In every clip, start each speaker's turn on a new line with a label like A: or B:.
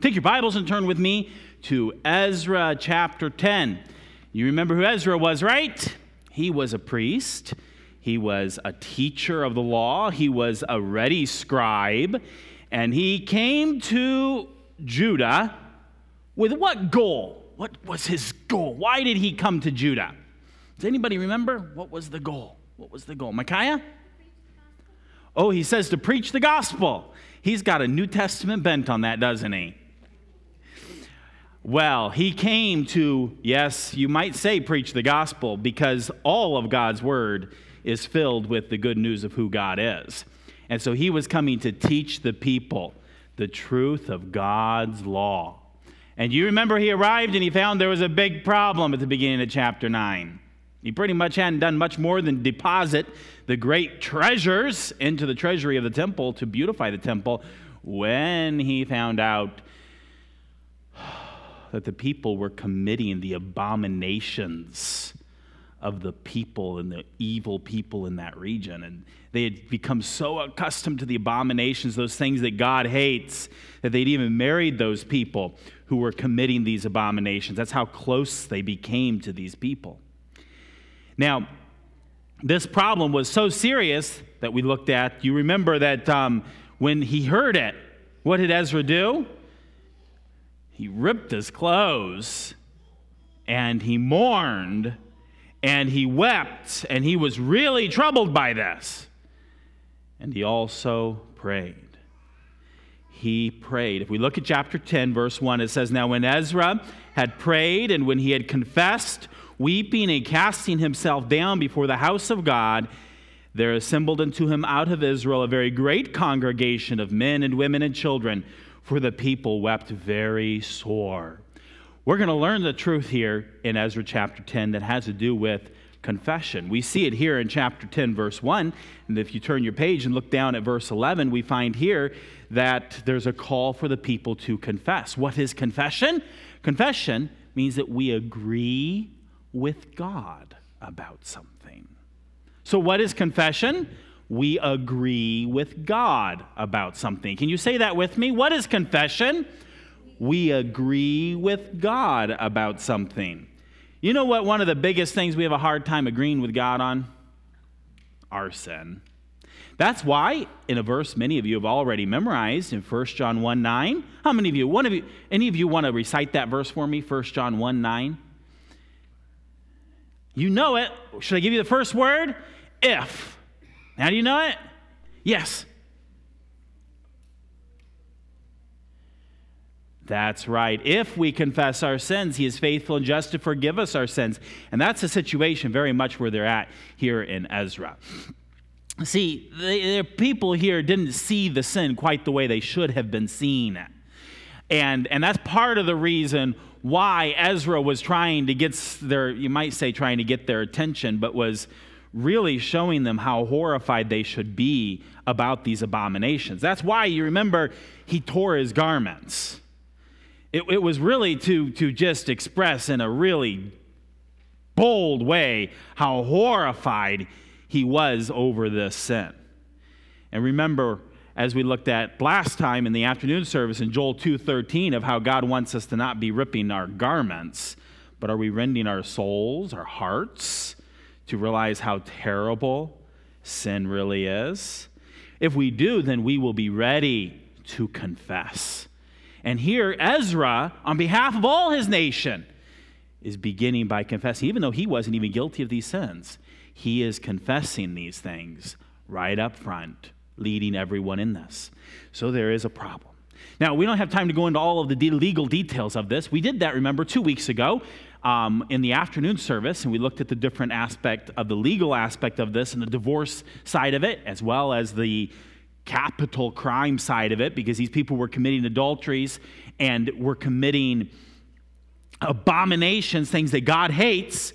A: Take your Bibles and turn with me to Ezra chapter 10. You remember who Ezra was, right? He was a priest, he was a teacher of the law, he was a ready scribe, and he came to Judah with what goal? What was his goal? Why did he come to Judah? Does anybody remember? What was the goal? What was the goal? Micaiah? Oh, he says to preach the gospel. He's got a New Testament bent on that, doesn't he? Well, he came to, yes, you might say preach the gospel because all of God's word is filled with the good news of who God is. And so he was coming to teach the people the truth of God's law. And you remember he arrived and he found there was a big problem at the beginning of chapter 9. He pretty much hadn't done much more than deposit the great treasures into the treasury of the temple to beautify the temple when he found out that the people were committing the abominations of the people and the evil people in that region. And they had become so accustomed to the abominations, those things that God hates, that they'd even married those people who were committing these abominations. That's how close they became to these people. Now, this problem was so serious that we looked at. You remember that um, when he heard it, what did Ezra do? He ripped his clothes and he mourned and he wept and he was really troubled by this. And he also prayed. He prayed. If we look at chapter 10, verse 1, it says, Now when Ezra had prayed and when he had confessed, weeping and casting himself down before the house of God, there assembled unto him out of Israel a very great congregation of men and women and children, for the people wept very sore. We're going to learn the truth here in Ezra chapter 10 that has to do with confession. We see it here in chapter 10, verse 1. And if you turn your page and look down at verse 11, we find here that there's a call for the people to confess. What is confession? Confession means that we agree with God about something. So, what is confession? We agree with God about something. Can you say that with me? What is confession? We agree with God about something. You know what? One of the biggest things we have a hard time agreeing with God on? Our sin. That's why, in a verse many of you have already memorized in 1 John 1 9. How many of you, one of you, any of you want to recite that verse for me? 1 John 1 9. You know it. Should I give you the first word? If. How do you know it? Yes. That's right. If we confess our sins, He is faithful and just to forgive us our sins. And that's the situation very much where they're at here in Ezra. See, the, the people here didn't see the sin quite the way they should have been seen. And, and that's part of the reason why Ezra was trying to get their, you might say, trying to get their attention, but was really showing them how horrified they should be about these abominations. That's why you remember he tore his garments. It, it was really to, to just express in a really bold way how horrified he was over this sin. And remember, as we looked at last time in the afternoon service in Joel 2:13 of how God wants us to not be ripping our garments, but are we rending our souls, our hearts to realize how terrible sin really is? If we do, then we will be ready to confess. And here Ezra, on behalf of all his nation, is beginning by confessing, even though he wasn't even guilty of these sins, he is confessing these things right up front leading everyone in this. So there is a problem. Now, we don't have time to go into all of the legal details of this. We did that, remember, two weeks ago um, in the afternoon service, and we looked at the different aspect of the legal aspect of this and the divorce side of it, as well as the capital crime side of it, because these people were committing adulteries and were committing abominations, things that God hates.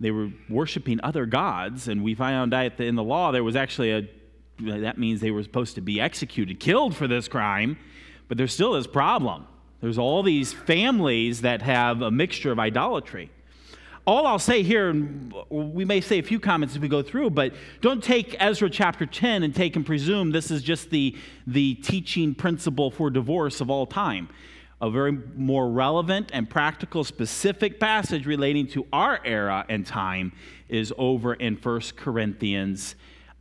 A: They were worshiping other gods, and we found out that in the law there was actually a that means they were supposed to be executed, killed for this crime, but there's still this problem. There's all these families that have a mixture of idolatry. All I'll say here, we may say a few comments as we go through, but don't take Ezra chapter 10 and take and presume this is just the, the teaching principle for divorce of all time. a very more relevant and practical, specific passage relating to our era and time is over in 1 Corinthians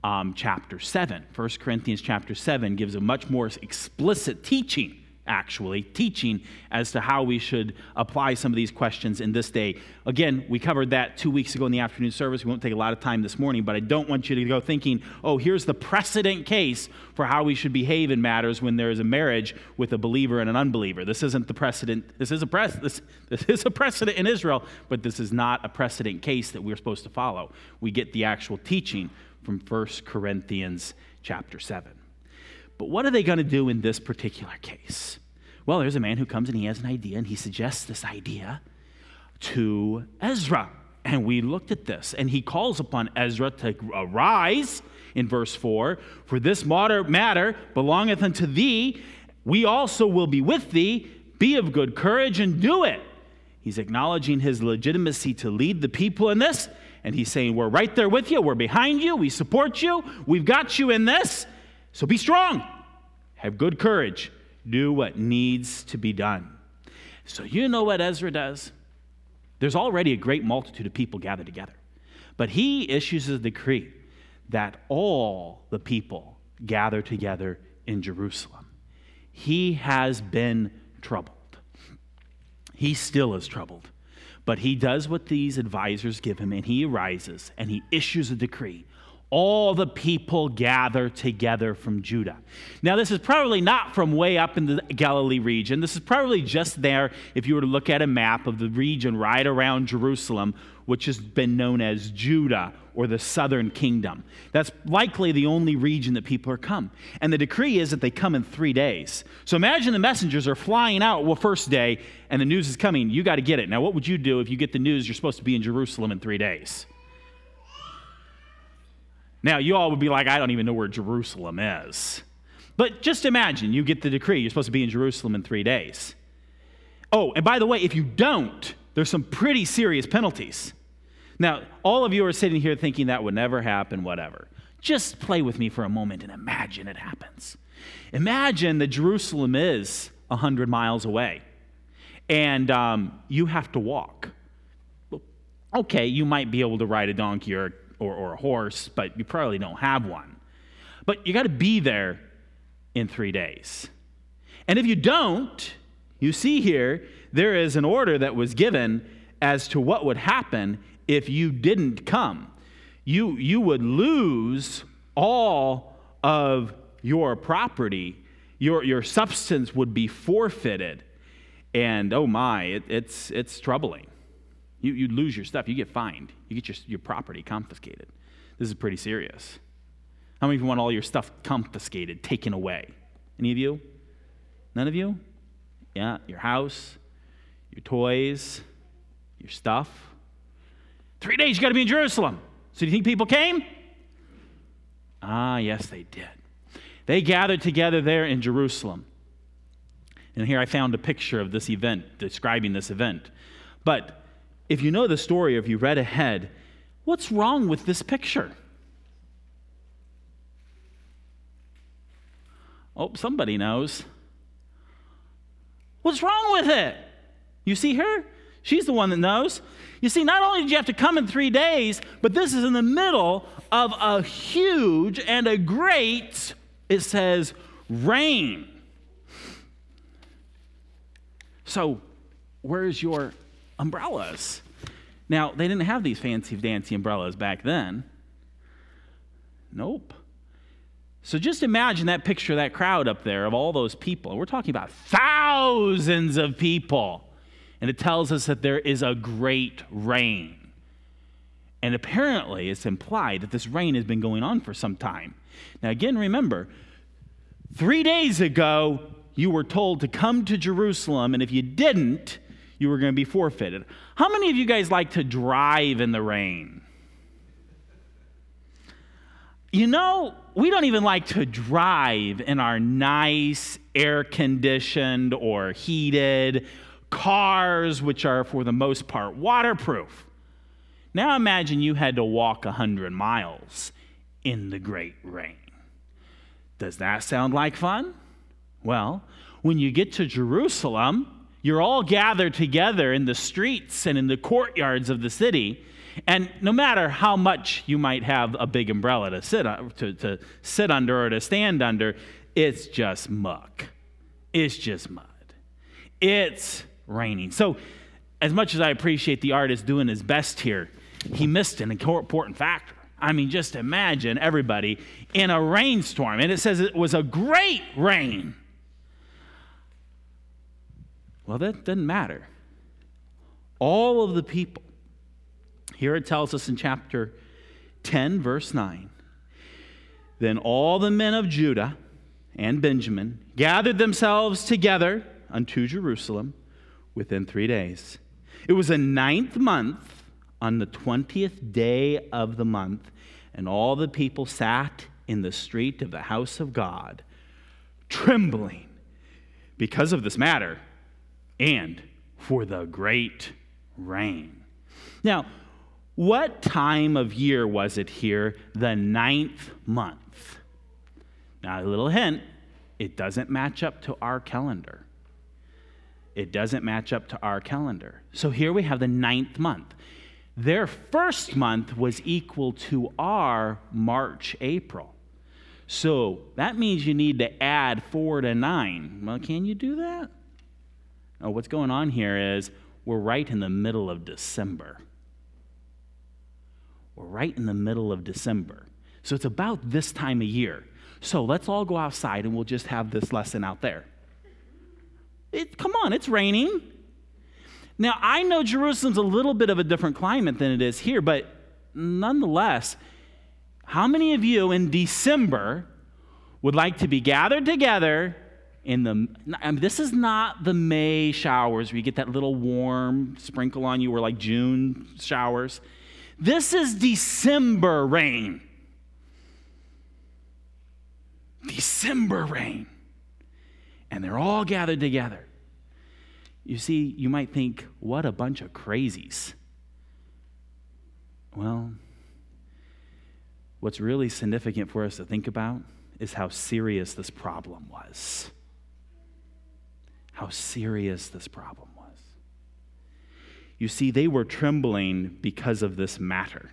A: um, chapter 7. 1 Corinthians chapter 7 gives a much more explicit teaching actually, teaching as to how we should apply some of these questions in this day. Again, we covered that two weeks ago in the afternoon service. We won't take a lot of time this morning, but I don't want you to go thinking, oh, here's the precedent case for how we should behave in matters when there is a marriage with a believer and an unbeliever. This isn't the precedent. This is a, press, this, this is a precedent in Israel, but this is not a precedent case that we're supposed to follow. We get the actual teaching from 1 Corinthians chapter 7. But what are they going to do in this particular case? Well, there's a man who comes and he has an idea and he suggests this idea to Ezra. And we looked at this, and he calls upon Ezra to arise in verse 4 For this matter belongeth unto thee, we also will be with thee. Be of good courage and do it. He's acknowledging his legitimacy to lead the people in this, and he's saying, We're right there with you, we're behind you, we support you, we've got you in this, so be strong, have good courage, do what needs to be done. So, you know what Ezra does? There's already a great multitude of people gathered together. But he issues a decree that all the people gather together in Jerusalem. He has been troubled. He still is troubled. But he does what these advisors give him, and he arises and he issues a decree all the people gather together from Judah. Now, this is probably not from way up in the Galilee region. This is probably just there if you were to look at a map of the region right around Jerusalem, which has been known as Judah or the southern kingdom. That's likely the only region that people are come. And the decree is that they come in three days. So imagine the messengers are flying out well first day and the news is coming. You got to get it. Now, what would you do if you get the news you're supposed to be in Jerusalem in three days? Now, you all would be like, I don't even know where Jerusalem is. But just imagine you get the decree, you're supposed to be in Jerusalem in three days. Oh, and by the way, if you don't, there's some pretty serious penalties. Now, all of you are sitting here thinking that would never happen, whatever. Just play with me for a moment and imagine it happens. Imagine that Jerusalem is 100 miles away and um, you have to walk. Okay, you might be able to ride a donkey or or, or a horse, but you probably don't have one. But you got to be there in three days. And if you don't, you see here, there is an order that was given as to what would happen if you didn't come. You, you would lose all of your property, your, your substance would be forfeited. And oh my, it, it's, it's troubling. You, you lose your stuff, you get fined, you get your, your property confiscated. This is pretty serious. How many of you want all your stuff confiscated, taken away? Any of you? None of you? Yeah, your house, your toys, your stuff. Three days you got to be in Jerusalem. So do you think people came? Ah, yes, they did. They gathered together there in Jerusalem. And here I found a picture of this event, describing this event. But if you know the story, or if you read ahead, what's wrong with this picture? Oh, somebody knows. What's wrong with it? You see her? She's the one that knows. You see, not only did you have to come in three days, but this is in the middle of a huge and a great, it says, rain. So, where's your umbrellas. Now, they didn't have these fancy dancy umbrellas back then. Nope. So just imagine that picture, that crowd up there of all those people. We're talking about thousands of people. And it tells us that there is a great rain. And apparently, it's implied that this rain has been going on for some time. Now, again, remember, three days ago, you were told to come to Jerusalem, and if you didn't, you were going to be forfeited. How many of you guys like to drive in the rain? You know, we don't even like to drive in our nice, air conditioned or heated cars, which are for the most part waterproof. Now imagine you had to walk 100 miles in the great rain. Does that sound like fun? Well, when you get to Jerusalem, you're all gathered together in the streets and in the courtyards of the city. And no matter how much you might have a big umbrella to sit, to, to sit under or to stand under, it's just muck. It's just mud. It's raining. So, as much as I appreciate the artist doing his best here, he missed an important factor. I mean, just imagine everybody in a rainstorm. And it says it was a great rain. Well, that doesn't matter. All of the people, here it tells us in chapter 10, verse 9, then all the men of Judah and Benjamin gathered themselves together unto Jerusalem within three days. It was a ninth month on the 20th day of the month, and all the people sat in the street of the house of God, trembling because of this matter and for the great rain. Now, what time of year was it here? The ninth month. Now, a little hint it doesn't match up to our calendar. It doesn't match up to our calendar. So here we have the ninth month. Their first month was equal to our March, April. So that means you need to add four to nine. Well, can you do that? What's going on here is we're right in the middle of December. We're right in the middle of December. So it's about this time of year. So let's all go outside and we'll just have this lesson out there. It, come on, it's raining. Now, I know Jerusalem's a little bit of a different climate than it is here, but nonetheless, how many of you in December would like to be gathered together in the I mean, this is not the May showers where you get that little warm sprinkle on you or like June showers. This is December rain. December rain. And they're all gathered together. You see, you might think, what a bunch of crazies. Well, what's really significant for us to think about is how serious this problem was. How serious this problem was. You see, they were trembling because of this matter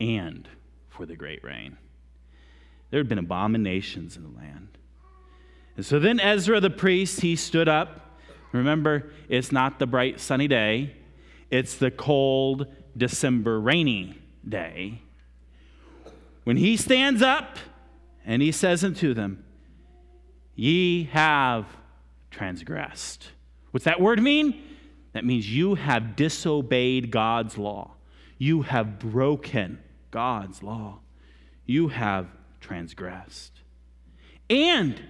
A: and for the great rain. There had been abominations in the land. And so then Ezra the priest, he stood up. Remember, it's not the bright sunny day, it's the cold December rainy day. When he stands up and he says unto them, Ye have transgressed. What's that word mean? That means you have disobeyed God's law. You have broken God's law. You have transgressed. And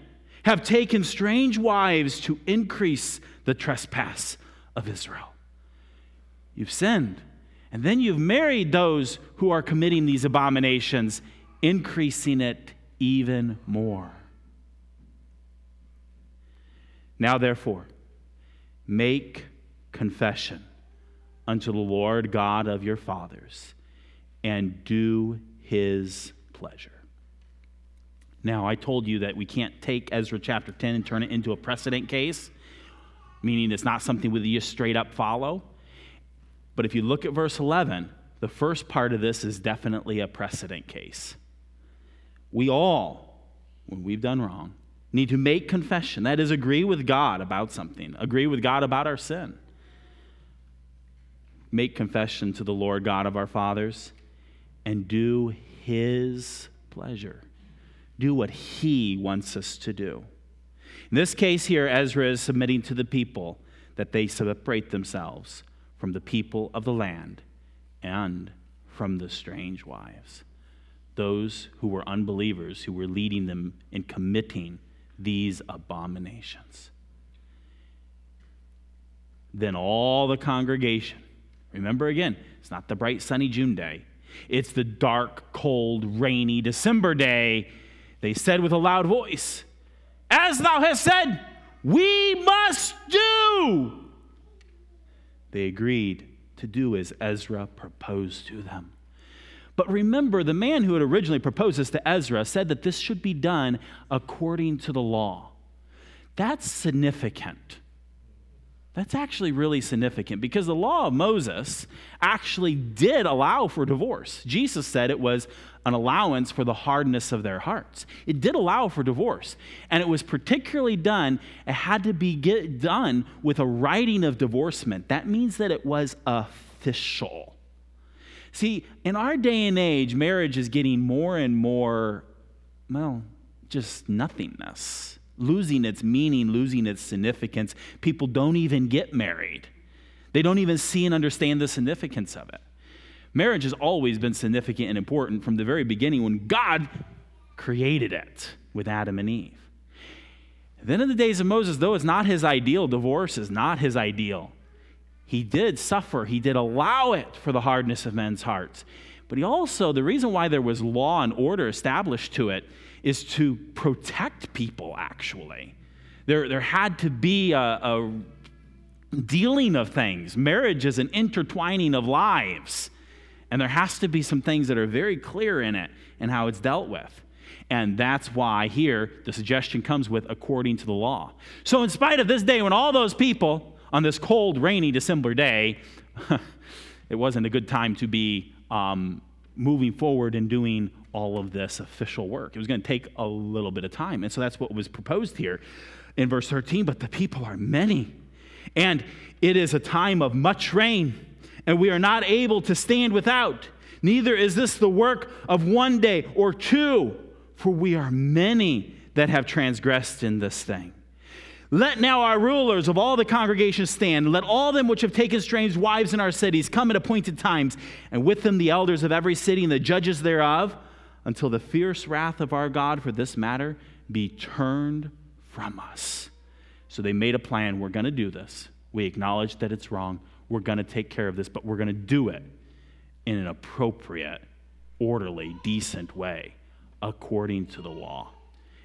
A: have taken strange wives to increase the trespass of Israel. You've sinned. And then you've married those who are committing these abominations, increasing it even more. Now, therefore, make confession unto the Lord God of your fathers and do his pleasure. Now, I told you that we can't take Ezra chapter 10 and turn it into a precedent case, meaning it's not something we just straight up follow. But if you look at verse 11, the first part of this is definitely a precedent case. We all, when we've done wrong, need to make confession. That is, agree with God about something, agree with God about our sin. Make confession to the Lord God of our fathers and do his pleasure do what he wants us to do. In this case here, Ezra is submitting to the people that they separate themselves from the people of the land and from the strange wives, those who were unbelievers who were leading them in committing these abominations. Then all the congregation, remember again, it's not the bright sunny June day, it's the dark, cold, rainy December day they said with a loud voice, As thou hast said, we must do. They agreed to do as Ezra proposed to them. But remember, the man who had originally proposed this to Ezra said that this should be done according to the law. That's significant. That's actually really significant because the law of Moses actually did allow for divorce. Jesus said it was an allowance for the hardness of their hearts. It did allow for divorce. And it was particularly done, it had to be done with a writing of divorcement. That means that it was official. See, in our day and age, marriage is getting more and more, well, just nothingness losing its meaning, losing its significance. People don't even get married, they don't even see and understand the significance of it. Marriage has always been significant and important from the very beginning when God created it with Adam and Eve. Then, in the days of Moses, though it's not his ideal, divorce is not his ideal. He did suffer, he did allow it for the hardness of men's hearts. But he also, the reason why there was law and order established to it is to protect people, actually. There, there had to be a, a dealing of things. Marriage is an intertwining of lives. And there has to be some things that are very clear in it and how it's dealt with. And that's why here the suggestion comes with according to the law. So, in spite of this day when all those people on this cold, rainy December day, it wasn't a good time to be um, moving forward and doing all of this official work. It was going to take a little bit of time. And so that's what was proposed here in verse 13. But the people are many, and it is a time of much rain, and we are not able to stand without. Neither is this the work of one day or two, for we are many that have transgressed in this thing. Let now our rulers of all the congregations stand. Let all them which have taken strange wives in our cities come at appointed times, and with them the elders of every city and the judges thereof until the fierce wrath of our God for this matter be turned from us. So they made a plan. We're going to do this. We acknowledge that it's wrong. We're going to take care of this, but we're going to do it in an appropriate, orderly, decent way according to the law.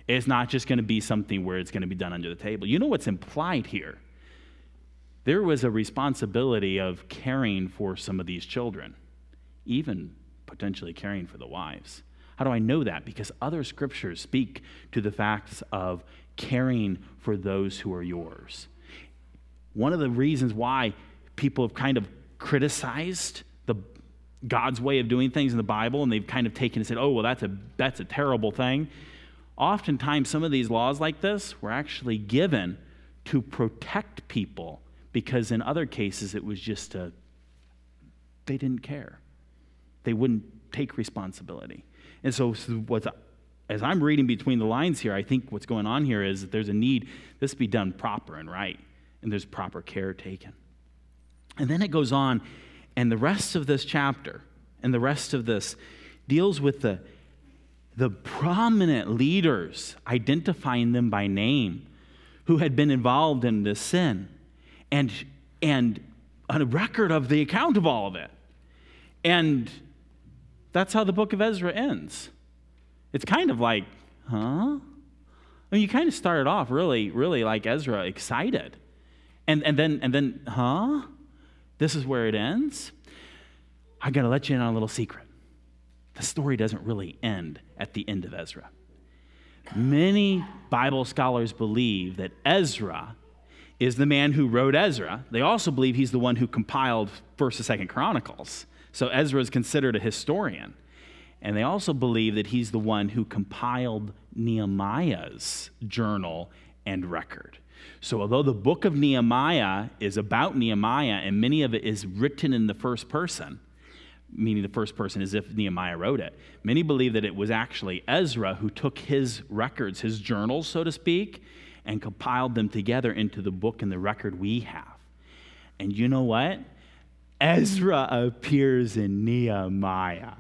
A: It's not just going to be something where it's going to be done under the table. You know what's implied here? There was a responsibility of caring for some of these children, even potentially caring for the wives. How do I know that? Because other scriptures speak to the facts of caring for those who are yours. One of the reasons why people have kind of criticized the God's way of doing things in the Bible and they've kind of taken and said, "Oh, well that's a that's a terrible thing." Oftentimes some of these laws like this were actually given to protect people because in other cases it was just a they didn't care. They wouldn't take responsibility. And so, what's, as I'm reading between the lines here, I think what's going on here is that there's a need this be done proper and right, and there's proper care taken. And then it goes on, and the rest of this chapter and the rest of this deals with the, the prominent leaders, identifying them by name, who had been involved in this sin, and, and a record of the account of all of it. And that's how the book of Ezra ends. It's kind of like, huh? I mean, you kind of started off really, really like Ezra, excited. And, and, then, and then, huh? This is where it ends? I got to let you in on a little secret. The story doesn't really end at the end of Ezra. Many Bible scholars believe that Ezra is the man who wrote Ezra. They also believe he's the one who compiled 1st and 2nd Chronicles. So Ezra is considered a historian. And they also believe that he's the one who compiled Nehemiah's journal and record. So, although the book of Nehemiah is about Nehemiah and many of it is written in the first person, meaning the first person as if Nehemiah wrote it, many believe that it was actually Ezra who took his records, his journals, so to speak, and compiled them together into the book and the record we have. And you know what? Ezra appears in Nehemiah.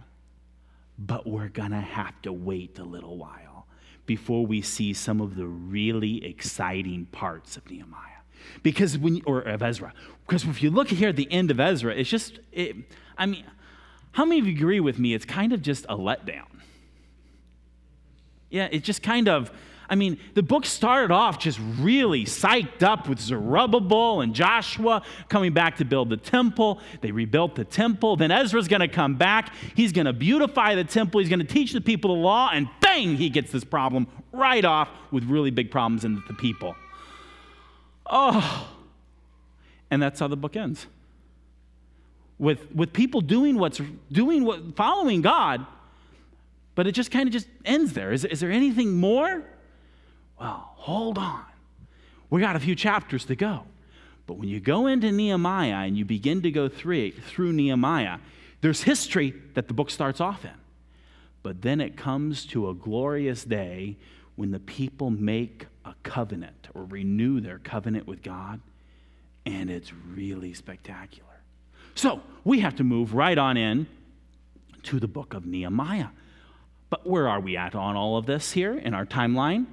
A: But we're going to have to wait a little while before we see some of the really exciting parts of Nehemiah. Because when, or of Ezra. Because if you look here at the end of Ezra, it's just, it, I mean, how many of you agree with me? It's kind of just a letdown. Yeah, it's just kind of, I mean, the book started off just really psyched up with Zerubbabel and Joshua coming back to build the temple. They rebuilt the temple. Then Ezra's going to come back. He's going to beautify the temple. He's going to teach the people the law. And bang, he gets this problem right off with really big problems in the people. Oh. And that's how the book ends. With, with people doing what's doing what following God, but it just kind of just ends there. Is, is there anything more? Well, hold on. We got a few chapters to go. But when you go into Nehemiah and you begin to go through, through Nehemiah, there's history that the book starts off in. But then it comes to a glorious day when the people make a covenant or renew their covenant with God, and it's really spectacular. So we have to move right on in to the book of Nehemiah. But where are we at on all of this here in our timeline?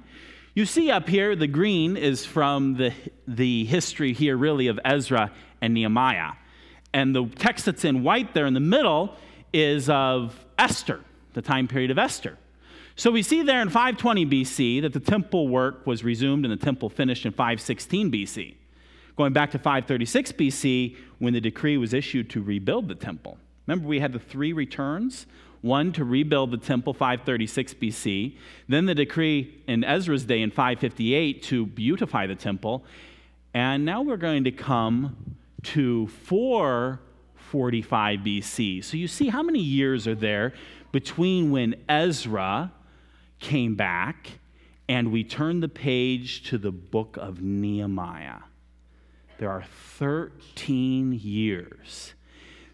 A: You see up here, the green is from the, the history here, really, of Ezra and Nehemiah. And the text that's in white there in the middle is of Esther, the time period of Esther. So we see there in 520 BC that the temple work was resumed and the temple finished in 516 BC. Going back to 536 BC, when the decree was issued to rebuild the temple. Remember, we had the three returns one to rebuild the temple 536 BC, then the decree in Ezra's day in 558 to beautify the temple, and now we're going to come to 445 BC. So you see how many years are there between when Ezra came back and we turn the page to the book of Nehemiah. There are 13 years.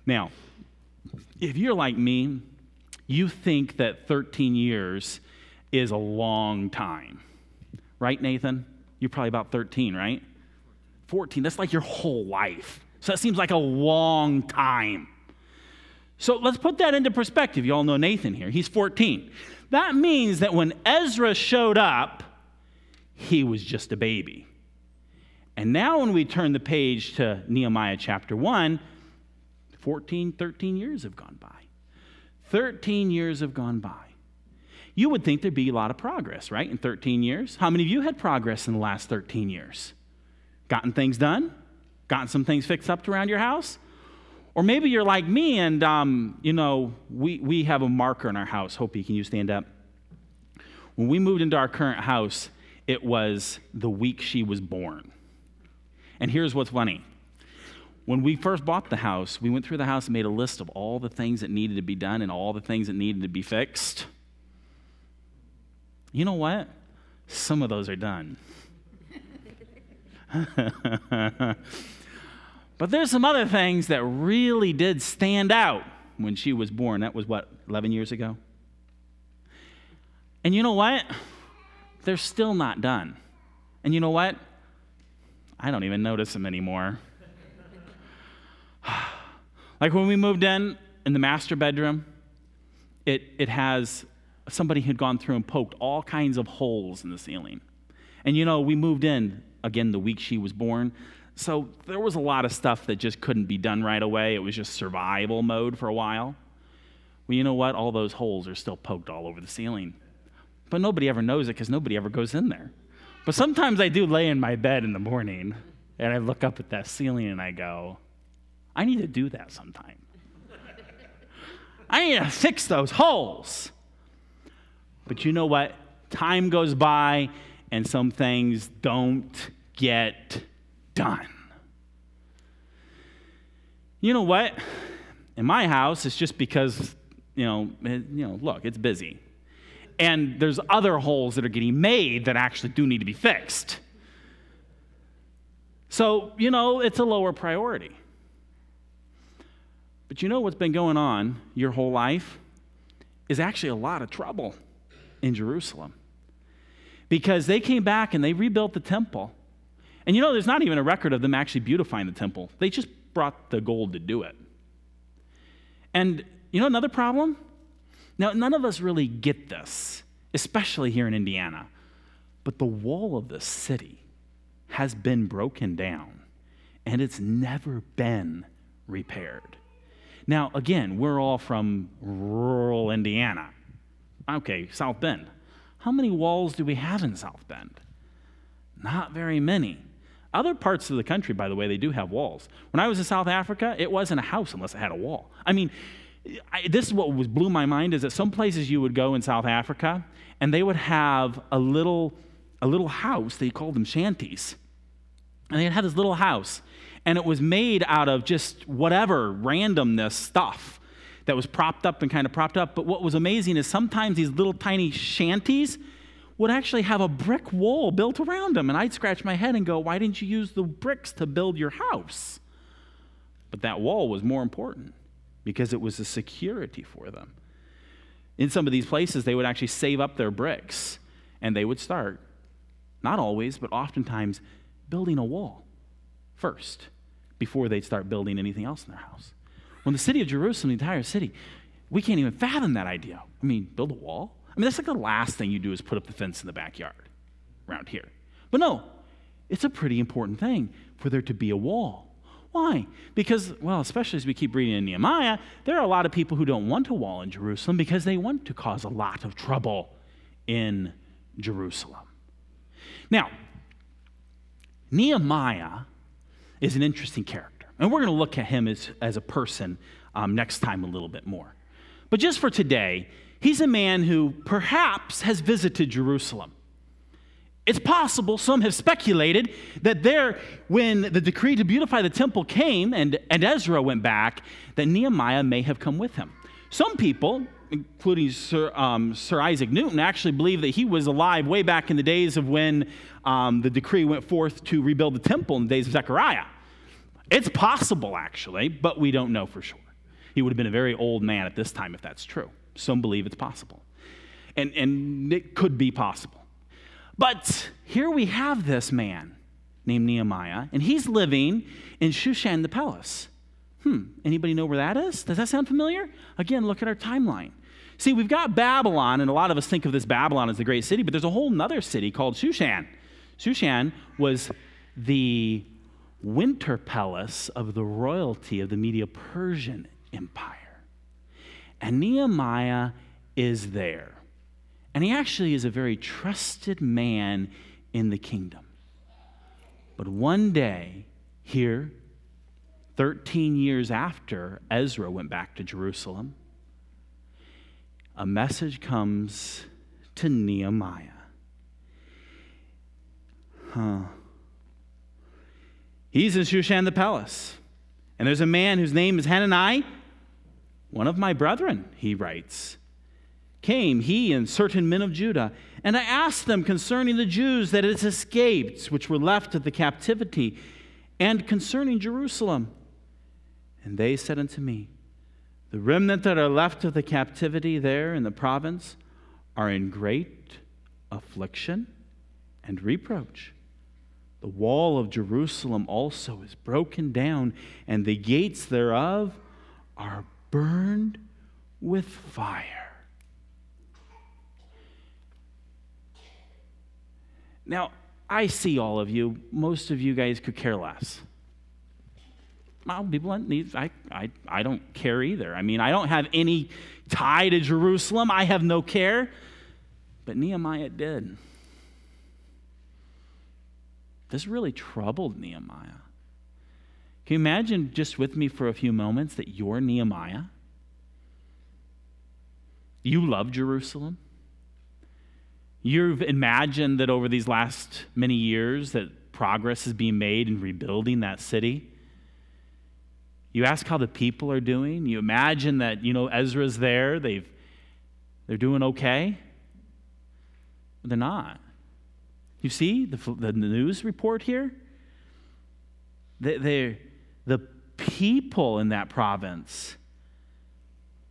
A: Now, if you're like me, you think that 13 years is a long time. Right, Nathan? You're probably about 13, right? 14. That's like your whole life. So that seems like a long time. So let's put that into perspective. You all know Nathan here. He's 14. That means that when Ezra showed up, he was just a baby. And now, when we turn the page to Nehemiah chapter 1, 14, 13 years have gone by. 13 years have gone by. You would think there'd be a lot of progress, right, in 13 years? How many of you had progress in the last 13 years? Gotten things done? Gotten some things fixed up around your house? Or maybe you're like me and, um, you know, we, we have a marker in our house. Hopi, can you stand up? When we moved into our current house, it was the week she was born. And here's what's funny when we first bought the house, we went through the house and made a list of all the things that needed to be done and all the things that needed to be fixed. You know what? Some of those are done. but there's some other things that really did stand out when she was born. That was what, 11 years ago? And you know what? They're still not done. And you know what? I don't even notice them anymore. like when we moved in, in the master bedroom, it, it has somebody had gone through and poked all kinds of holes in the ceiling. And you know, we moved in again the week she was born. So there was a lot of stuff that just couldn't be done right away. It was just survival mode for a while. Well, you know what? All those holes are still poked all over the ceiling. But nobody ever knows it because nobody ever goes in there. But sometimes I do lay in my bed in the morning and I look up at that ceiling and I go, I need to do that sometime. I need to fix those holes. But you know what? Time goes by and some things don't get done. You know what? In my house, it's just because, you know, you know, look, it's busy. And there's other holes that are getting made that actually do need to be fixed. So, you know, it's a lower priority. But you know what's been going on your whole life? Is actually a lot of trouble in Jerusalem. Because they came back and they rebuilt the temple. And you know, there's not even a record of them actually beautifying the temple, they just brought the gold to do it. And you know another problem? Now, none of us really get this, especially here in Indiana. But the wall of the city has been broken down and it's never been repaired. Now, again, we're all from rural Indiana. Okay, South Bend. How many walls do we have in South Bend? Not very many. Other parts of the country, by the way, they do have walls. When I was in South Africa, it wasn't a house unless it had a wall. I mean, I, this is what was blew my mind is that some places you would go in South Africa and they would have a little, a little house, they called them shanties. And they had this little house, and it was made out of just whatever randomness stuff that was propped up and kind of propped up. But what was amazing is sometimes these little tiny shanties would actually have a brick wall built around them. And I'd scratch my head and go, why didn't you use the bricks to build your house? But that wall was more important because it was a security for them. In some of these places, they would actually save up their bricks and they would start, not always, but oftentimes, building a wall first before they'd start building anything else in their house. When the city of Jerusalem, the entire city, we can't even fathom that idea. I mean, build a wall? I mean, that's like the last thing you do is put up the fence in the backyard around here. But no, it's a pretty important thing for there to be a wall. Why? Because, well, especially as we keep reading in Nehemiah, there are a lot of people who don't want a wall in Jerusalem because they want to cause a lot of trouble in Jerusalem. Now, Nehemiah is an interesting character. And we're going to look at him as, as a person um, next time a little bit more. But just for today, he's a man who perhaps has visited Jerusalem. It's possible, some have speculated, that there, when the decree to beautify the temple came and, and Ezra went back, that Nehemiah may have come with him. Some people, including Sir, um, Sir Isaac Newton, actually believe that he was alive way back in the days of when um, the decree went forth to rebuild the temple in the days of Zechariah. It's possible, actually, but we don't know for sure. He would have been a very old man at this time if that's true. Some believe it's possible. And, and it could be possible. But here we have this man named Nehemiah, and he's living in Shushan the palace. Hmm, anybody know where that is? Does that sound familiar? Again, look at our timeline. See, we've got Babylon, and a lot of us think of this Babylon as the great city, but there's a whole other city called Shushan. Shushan was the winter palace of the royalty of the Media Persian Empire. And Nehemiah is there. And he actually is a very trusted man in the kingdom. But one day, here, 13 years after Ezra went back to Jerusalem, a message comes to Nehemiah. Huh. He's in Shushan the palace. And there's a man whose name is Hanani, one of my brethren, he writes came, he and certain men of Judah, and I asked them concerning the Jews that had escaped, which were left of the captivity, and concerning Jerusalem. And they said unto me, The remnant that are left of the captivity there in the province are in great affliction and reproach. The wall of Jerusalem also is broken down, and the gates thereof are burned with fire. Now, I see all of you. Most of you guys could care less. I'll be blunt. I, I, I don't care either. I mean, I don't have any tie to Jerusalem. I have no care. But Nehemiah did. This really troubled Nehemiah. Can you imagine just with me for a few moments that you're Nehemiah? You love Jerusalem. You've imagined that over these last many years that progress is being made in rebuilding that city. You ask how the people are doing. You imagine that, you know, Ezra's there. They've, they're doing okay. But they're not. You see the, the news report here? They, they, the people in that province,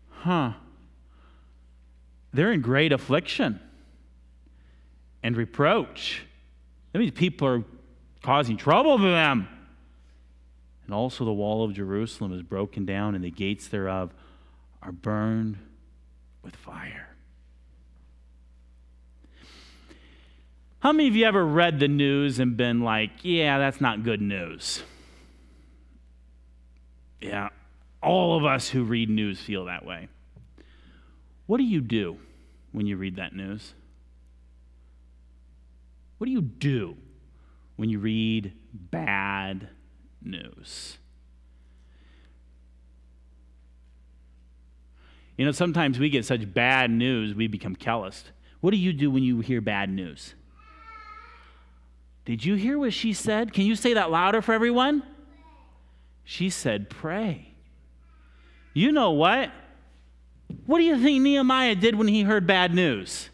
A: huh, they're in great affliction and reproach. That means people are causing trouble to them. And also, the wall of Jerusalem is broken down, and the gates thereof are burned with fire. How many of you ever read the news and been like, yeah, that's not good news? Yeah, all of us who read news feel that way. What do you do when you read that news? What do you do when you read bad news? You know, sometimes we get such bad news, we become calloused. What do you do when you hear bad news? Did you hear what she said? Can you say that louder for everyone? She said, Pray. You know what? What do you think Nehemiah did when he heard bad news?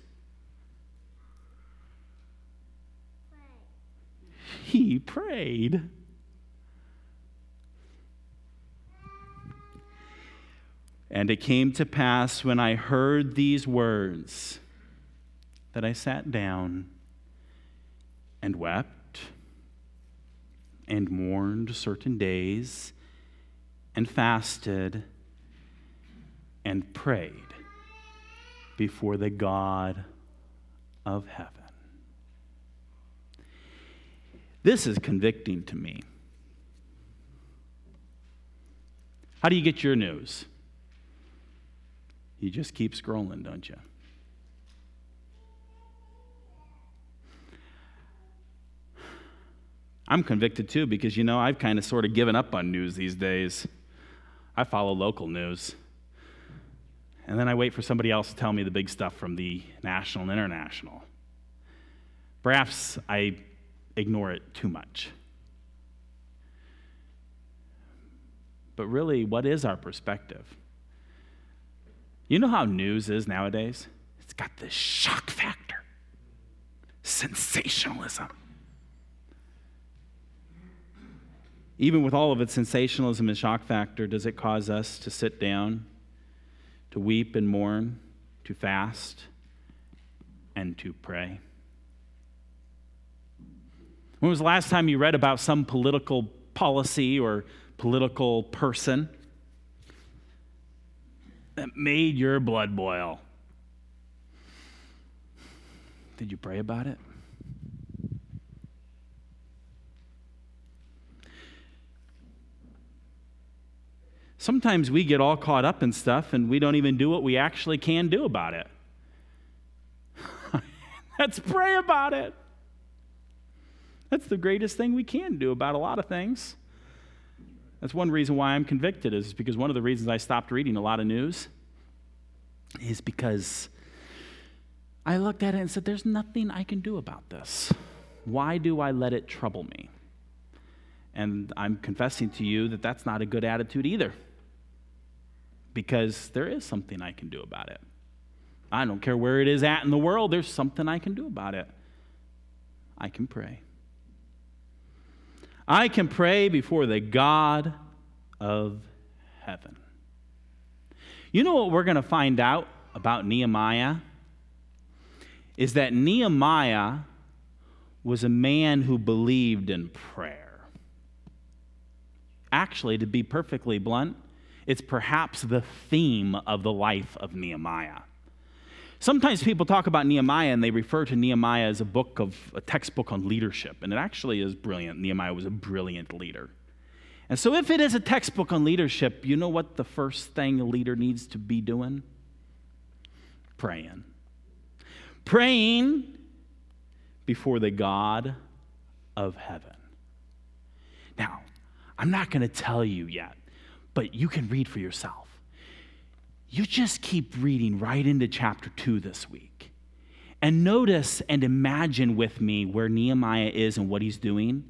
A: He prayed. And it came to pass when I heard these words that I sat down and wept and mourned certain days and fasted and prayed before the God of heaven. This is convicting to me. How do you get your news? You just keep scrolling, don't you? I'm convicted too because, you know, I've kind of sort of given up on news these days. I follow local news. And then I wait for somebody else to tell me the big stuff from the national and international. Perhaps I ignore it too much. But really, what is our perspective? You know how news is nowadays? It's got this shock factor, sensationalism. Even with all of its sensationalism and shock factor, does it cause us to sit down, to weep and mourn, to fast, and to pray? When was the last time you read about some political policy or political person that made your blood boil? Did you pray about it? Sometimes we get all caught up in stuff and we don't even do what we actually can do about it. Let's pray about it. That's the greatest thing we can do about a lot of things. That's one reason why I'm convicted, is because one of the reasons I stopped reading a lot of news is because I looked at it and said, There's nothing I can do about this. Why do I let it trouble me? And I'm confessing to you that that's not a good attitude either, because there is something I can do about it. I don't care where it is at in the world, there's something I can do about it. I can pray. I can pray before the God of heaven. You know what we're going to find out about Nehemiah? Is that Nehemiah was a man who believed in prayer. Actually, to be perfectly blunt, it's perhaps the theme of the life of Nehemiah. Sometimes people talk about Nehemiah and they refer to Nehemiah as a book of a textbook on leadership, and it actually is brilliant. Nehemiah was a brilliant leader. And so, if it is a textbook on leadership, you know what the first thing a leader needs to be doing? Praying. Praying before the God of heaven. Now, I'm not going to tell you yet, but you can read for yourself you just keep reading right into chapter 2 this week. And notice and imagine with me where Nehemiah is and what he's doing.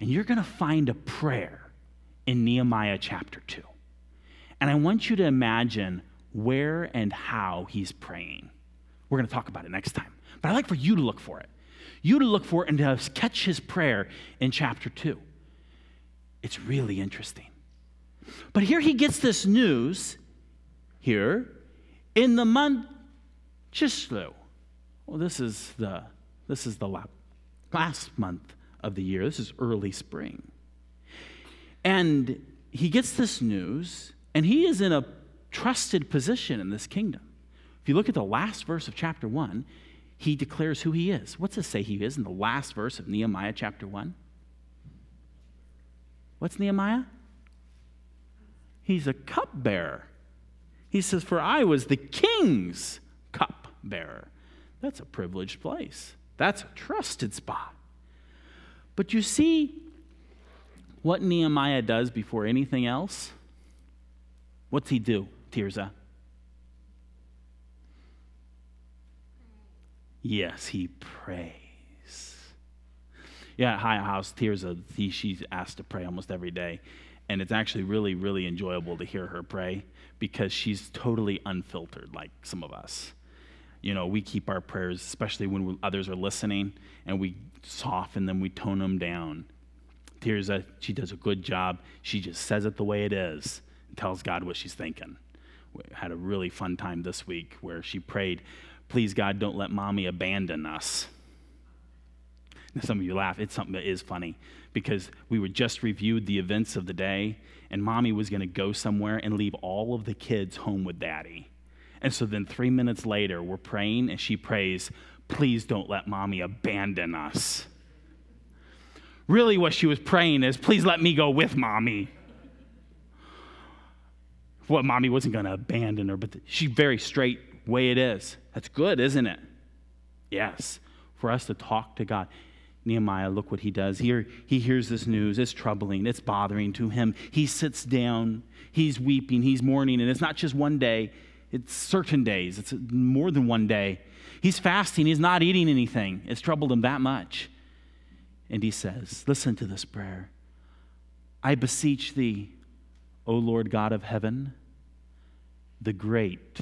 A: And you're going to find a prayer in Nehemiah chapter 2. And I want you to imagine where and how he's praying. We're going to talk about it next time. But I'd like for you to look for it. You to look for it and to catch his prayer in chapter 2. It's really interesting. But here he gets this news here in the month Chislev. Well, this is the this is the last month of the year. This is early spring. And he gets this news, and he is in a trusted position in this kingdom. If you look at the last verse of chapter 1, he declares who he is. What's it say he is in the last verse of Nehemiah chapter 1? What's Nehemiah? He's a cupbearer. He says, For I was the king's cupbearer. That's a privileged place. That's a trusted spot. But you see what Nehemiah does before anything else? What's he do, Tirza? Yes, he prays. Yeah, at High House, Tirza, he, she's asked to pray almost every day. And it's actually really, really enjoyable to hear her pray because she's totally unfiltered, like some of us. You know, we keep our prayers, especially when others are listening, and we soften them, we tone them down. Tirza, she does a good job. She just says it the way it is and tells God what she's thinking. We had a really fun time this week where she prayed, Please, God, don't let mommy abandon us. Now, some of you laugh. It's something that is funny because we were just reviewed the events of the day, and mommy was going to go somewhere and leave all of the kids home with daddy. And so then three minutes later, we're praying, and she prays, Please don't let mommy abandon us. Really, what she was praying is, Please let me go with mommy. What mommy wasn't going to abandon her, but she very straight way it is. That's good, isn't it? Yes, for us to talk to God. Nehemiah, look what he does. Here, he hears this news. It's troubling, it's bothering to him. He sits down, he's weeping, he's mourning, and it's not just one day, it's certain days, it's more than one day. He's fasting, he's not eating anything. It's troubled him that much. And he says, Listen to this prayer I beseech thee, O Lord God of heaven, the great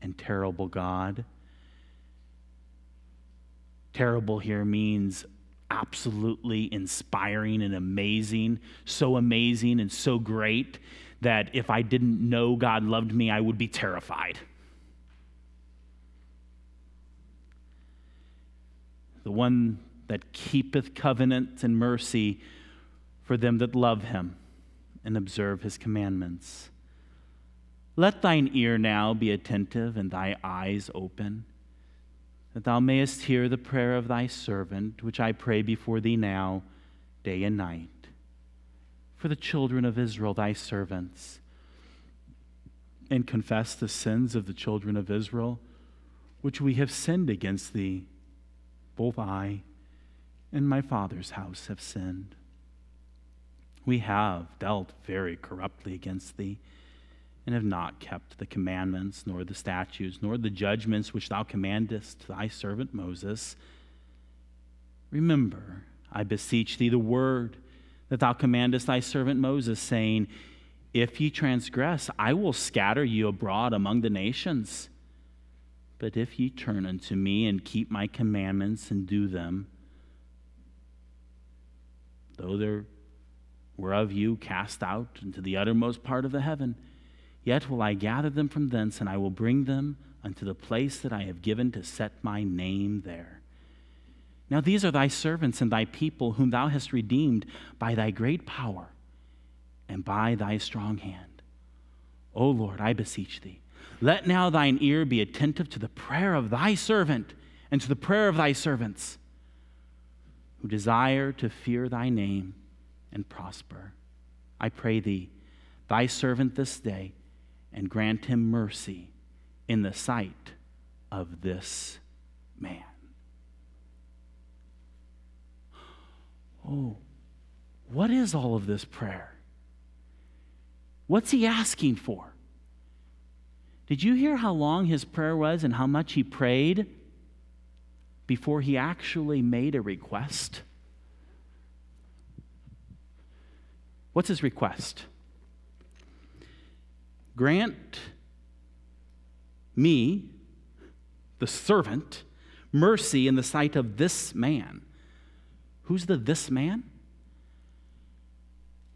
A: and terrible God. Terrible here means absolutely inspiring and amazing, so amazing and so great that if I didn't know God loved me, I would be terrified. The one that keepeth covenant and mercy for them that love him and observe his commandments. Let thine ear now be attentive and thy eyes open, that thou mayest hear the prayer of thy servant, which I pray before thee now, day and night, for the children of Israel, thy servants, and confess the sins of the children of Israel, which we have sinned against thee. Both I and my father's house have sinned. We have dealt very corruptly against thee and have not kept the commandments, nor the statutes, nor the judgments which thou commandest thy servant Moses. Remember, I beseech thee, the word that thou commandest thy servant Moses, saying, If ye transgress, I will scatter you abroad among the nations. But if ye turn unto me and keep my commandments and do them, though there were of you cast out into the uttermost part of the heaven, Yet will I gather them from thence, and I will bring them unto the place that I have given to set my name there. Now these are thy servants and thy people, whom thou hast redeemed by thy great power and by thy strong hand. O Lord, I beseech thee, let now thine ear be attentive to the prayer of thy servant and to the prayer of thy servants, who desire to fear thy name and prosper. I pray thee, thy servant this day, and grant him mercy in the sight of this man. Oh, what is all of this prayer? What's he asking for? Did you hear how long his prayer was and how much he prayed before he actually made a request? What's his request? Grant me, the servant, mercy in the sight of this man. Who's the this man?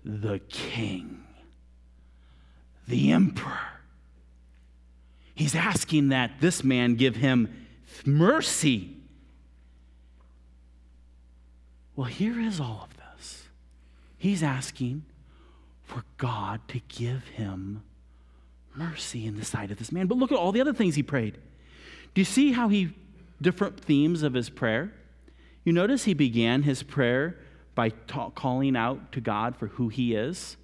A: The king, the emperor. He's asking that this man give him mercy. Well, here is all of this. He's asking for God to give him mercy in the sight of this man. But look at all the other things he prayed. Do you see how he, different themes of his prayer? You notice he began his prayer by ta- calling out to God for who he is.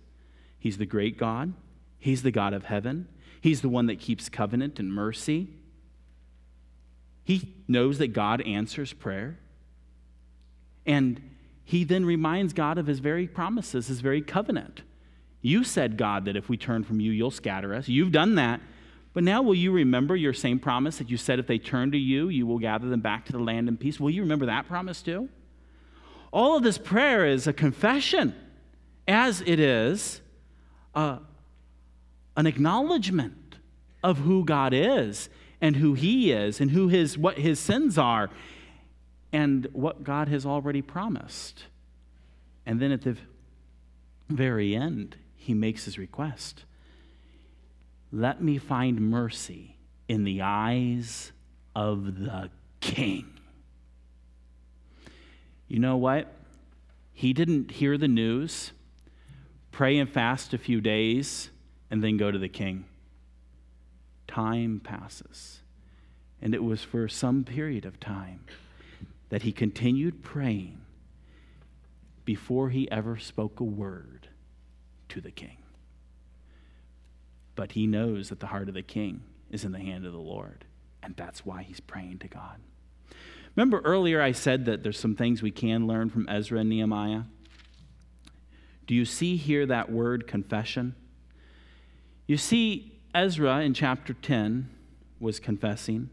A: He's the great God, he's the God of heaven, he's the one that keeps covenant and mercy. He knows that God answers prayer. And he then reminds God of his very promises, his very covenant. You said, God, that if we turn from you, you'll scatter us. You've done that. But now will you remember your same promise that you said if they turn to you, you will gather them back to the land in peace? Will you remember that promise too? all of this prayer is a confession, as it is uh, an acknowledgement of who God is and who He is and who his, what His sins are and what God has already promised. And then at the very end, He makes His request Let me find mercy in the eyes of the King. You know what? He didn't hear the news, pray and fast a few days, and then go to the king. Time passes. And it was for some period of time that he continued praying before he ever spoke a word to the king. But he knows that the heart of the king is in the hand of the Lord, and that's why he's praying to God. Remember earlier I said that there's some things we can learn from Ezra and Nehemiah? Do you see here that word confession? You see, Ezra in chapter 10 was confessing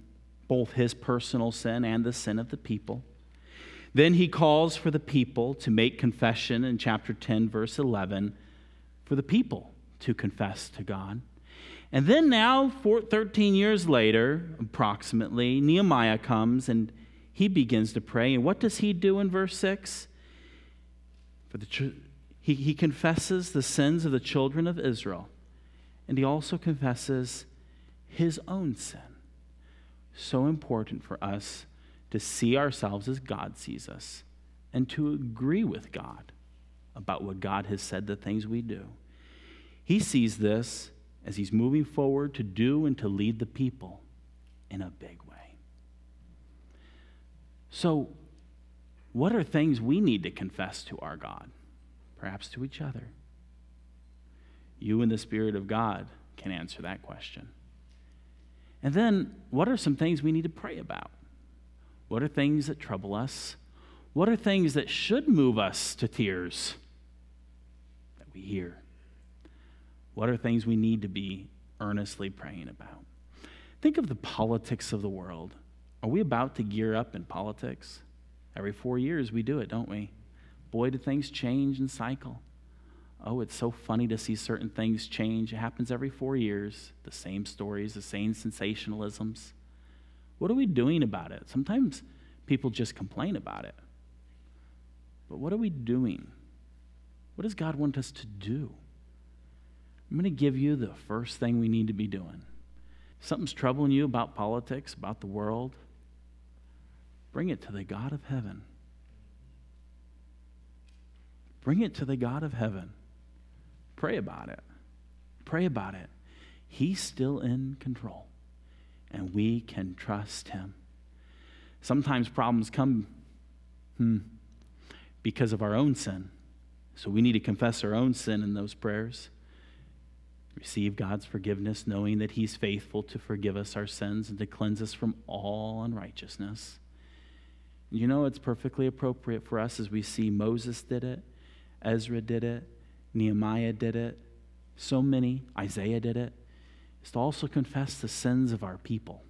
A: both his personal sin and the sin of the people. Then he calls for the people to make confession in chapter 10, verse 11, for the people to confess to God. And then now, 13 years later, approximately, Nehemiah comes and he begins to pray. And what does he do in verse 6? For the, he, he confesses the sins of the children of Israel, and he also confesses his own sin. So important for us to see ourselves as God sees us and to agree with God about what God has said, the things we do. He sees this as he's moving forward to do and to lead the people in a big way. So, what are things we need to confess to our God? Perhaps to each other. You and the Spirit of God can answer that question. And then, what are some things we need to pray about? What are things that trouble us? What are things that should move us to tears that we hear? What are things we need to be earnestly praying about? Think of the politics of the world. Are we about to gear up in politics? Every four years we do it, don't we? Boy, do things change and cycle. Oh, it's so funny to see certain things change. It happens every four years. The same stories, the same sensationalisms. What are we doing about it? Sometimes people just complain about it. But what are we doing? What does God want us to do? I'm going to give you the first thing we need to be doing. Something's troubling you about politics, about the world, Bring it to the God of heaven. Bring it to the God of heaven. Pray about it. Pray about it. He's still in control, and we can trust Him. Sometimes problems come hmm, because of our own sin. So we need to confess our own sin in those prayers. Receive God's forgiveness, knowing that He's faithful to forgive us our sins and to cleanse us from all unrighteousness. You know, it's perfectly appropriate for us as we see Moses did it, Ezra did it, Nehemiah did it, so many, Isaiah did it, is to also confess the sins of our people.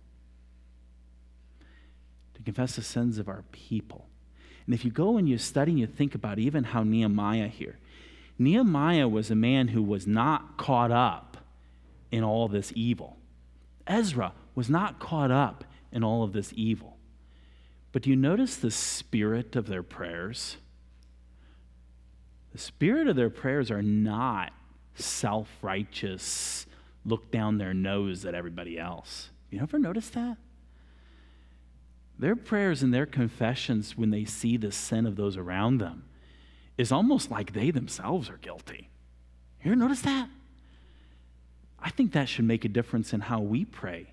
A: To confess the sins of our people. And if you go and you study and you think about even how Nehemiah here, Nehemiah was a man who was not caught up in all this evil. Ezra was not caught up in all of this evil. But do you notice the spirit of their prayers? The spirit of their prayers are not self righteous, look down their nose at everybody else. You ever notice that? Their prayers and their confessions, when they see the sin of those around them, is almost like they themselves are guilty. You ever notice that? I think that should make a difference in how we pray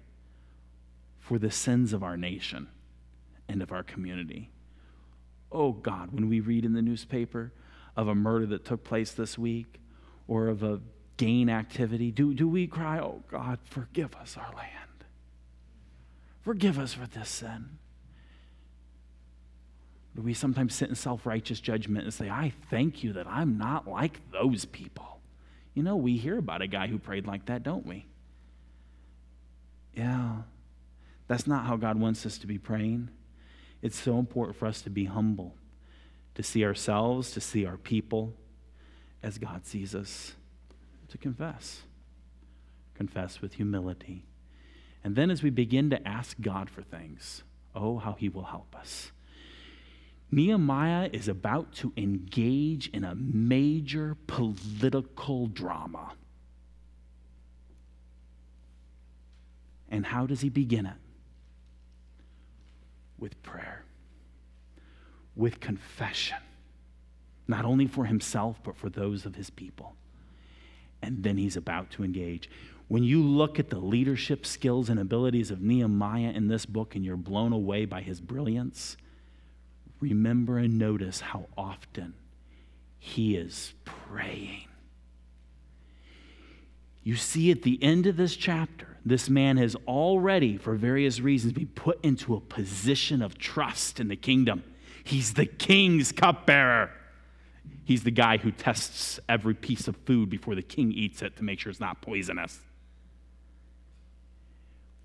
A: for the sins of our nation and of our community. Oh God, when we read in the newspaper of a murder that took place this week or of a gain activity, do, do we cry, Oh God, forgive us our land? Forgive us for this sin. We sometimes sit in self righteous judgment and say, I thank you that I'm not like those people? You know, we hear about a guy who prayed like that, don't we? Yeah. That's not how God wants us to be praying. It's so important for us to be humble, to see ourselves, to see our people as God sees us, to confess. Confess with humility. And then as we begin to ask God for things, oh, how He will help us. Nehemiah is about to engage in a major political drama. And how does he begin it? With prayer, with confession, not only for himself, but for those of his people. And then he's about to engage. When you look at the leadership skills and abilities of Nehemiah in this book and you're blown away by his brilliance, remember and notice how often he is praying. You see, at the end of this chapter, this man has already, for various reasons, been put into a position of trust in the kingdom. He's the king's cupbearer. He's the guy who tests every piece of food before the king eats it to make sure it's not poisonous.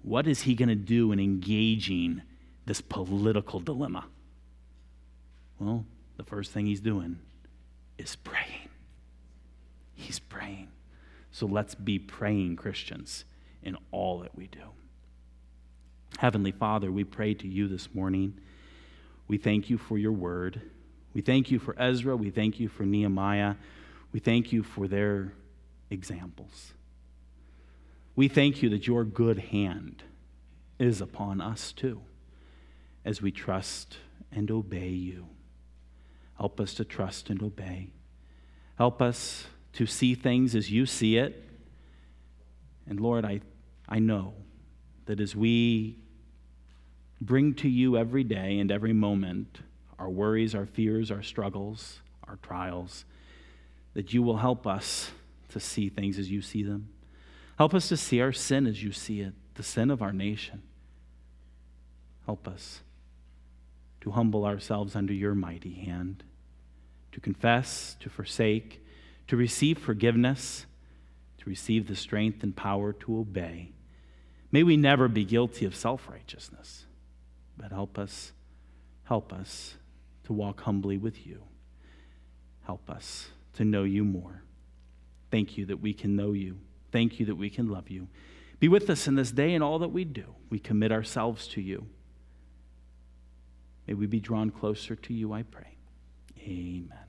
A: What is he going to do in engaging this political dilemma? Well, the first thing he's doing is praying. He's praying. So let's be praying Christians in all that we do. Heavenly Father, we pray to you this morning. We thank you for your word. We thank you for Ezra. We thank you for Nehemiah. We thank you for their examples. We thank you that your good hand is upon us too as we trust and obey you. Help us to trust and obey. Help us to see things as you see it. And Lord, I, I know that as we bring to you every day and every moment our worries, our fears, our struggles, our trials, that you will help us to see things as you see them. Help us to see our sin as you see it, the sin of our nation. Help us to humble ourselves under your mighty hand, to confess, to forsake, to receive forgiveness, to receive the strength and power to obey. May we never be guilty of self righteousness, but help us, help us to walk humbly with you. Help us to know you more. Thank you that we can know you. Thank you that we can love you. Be with us in this day and all that we do. We commit ourselves to you. May we be drawn closer to you, I pray. Amen.